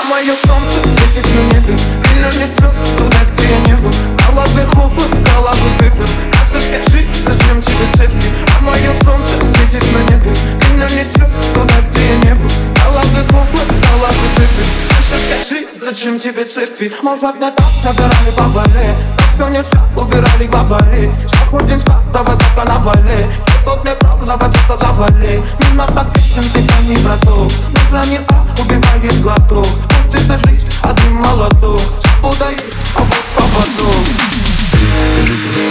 А мое солнце светит на небе Меня несет туда, где я не был. В голове хлопок, в голову пепел Просто скажи, зачем тебе цепи? А мое солнце светит на небе Меня несет туда, где я не был. В голове хлопок, в голову пепел Просто скажи, зачем тебе цепи? Может, не так забирали по вале все не спят, убирали главари. Заходим в склад, давай только навали Тут неправда, давай просто завали Мимо статичен, тебя не браток Нужно не а, убивает глоток Это жизнь, один молоток Свобода есть, а вот поводок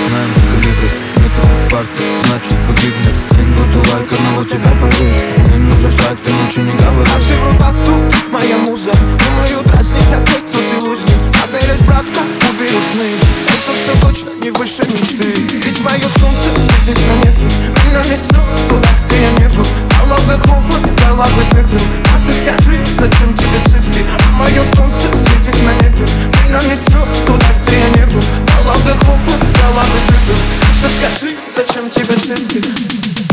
Знаем, калибров Нету факта, значит погибнет Не нету лайка, но вот тебя порвет Мне нужен страйк, ты ночью не говори. А живота тут моя муза Думаю, дразнить такой, кто ты лузер Заберешь, братка, убери сны Несет туда, где я не был. Головы хлопок, головы А ты скажи, зачем тебе цепи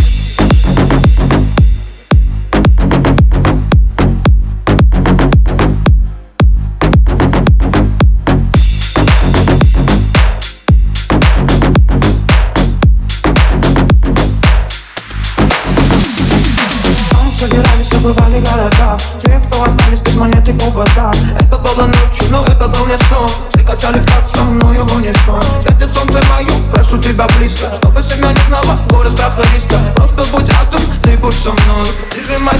убывали города Те, кто остались без монеты повода Это было ночью, но это был не сон. Все качали в такт со мною в унисон Свети солнце мою, прошу тебя близко Чтобы семья не знала горы страха риска Просто будь рядом, ты будь со мной Прижимай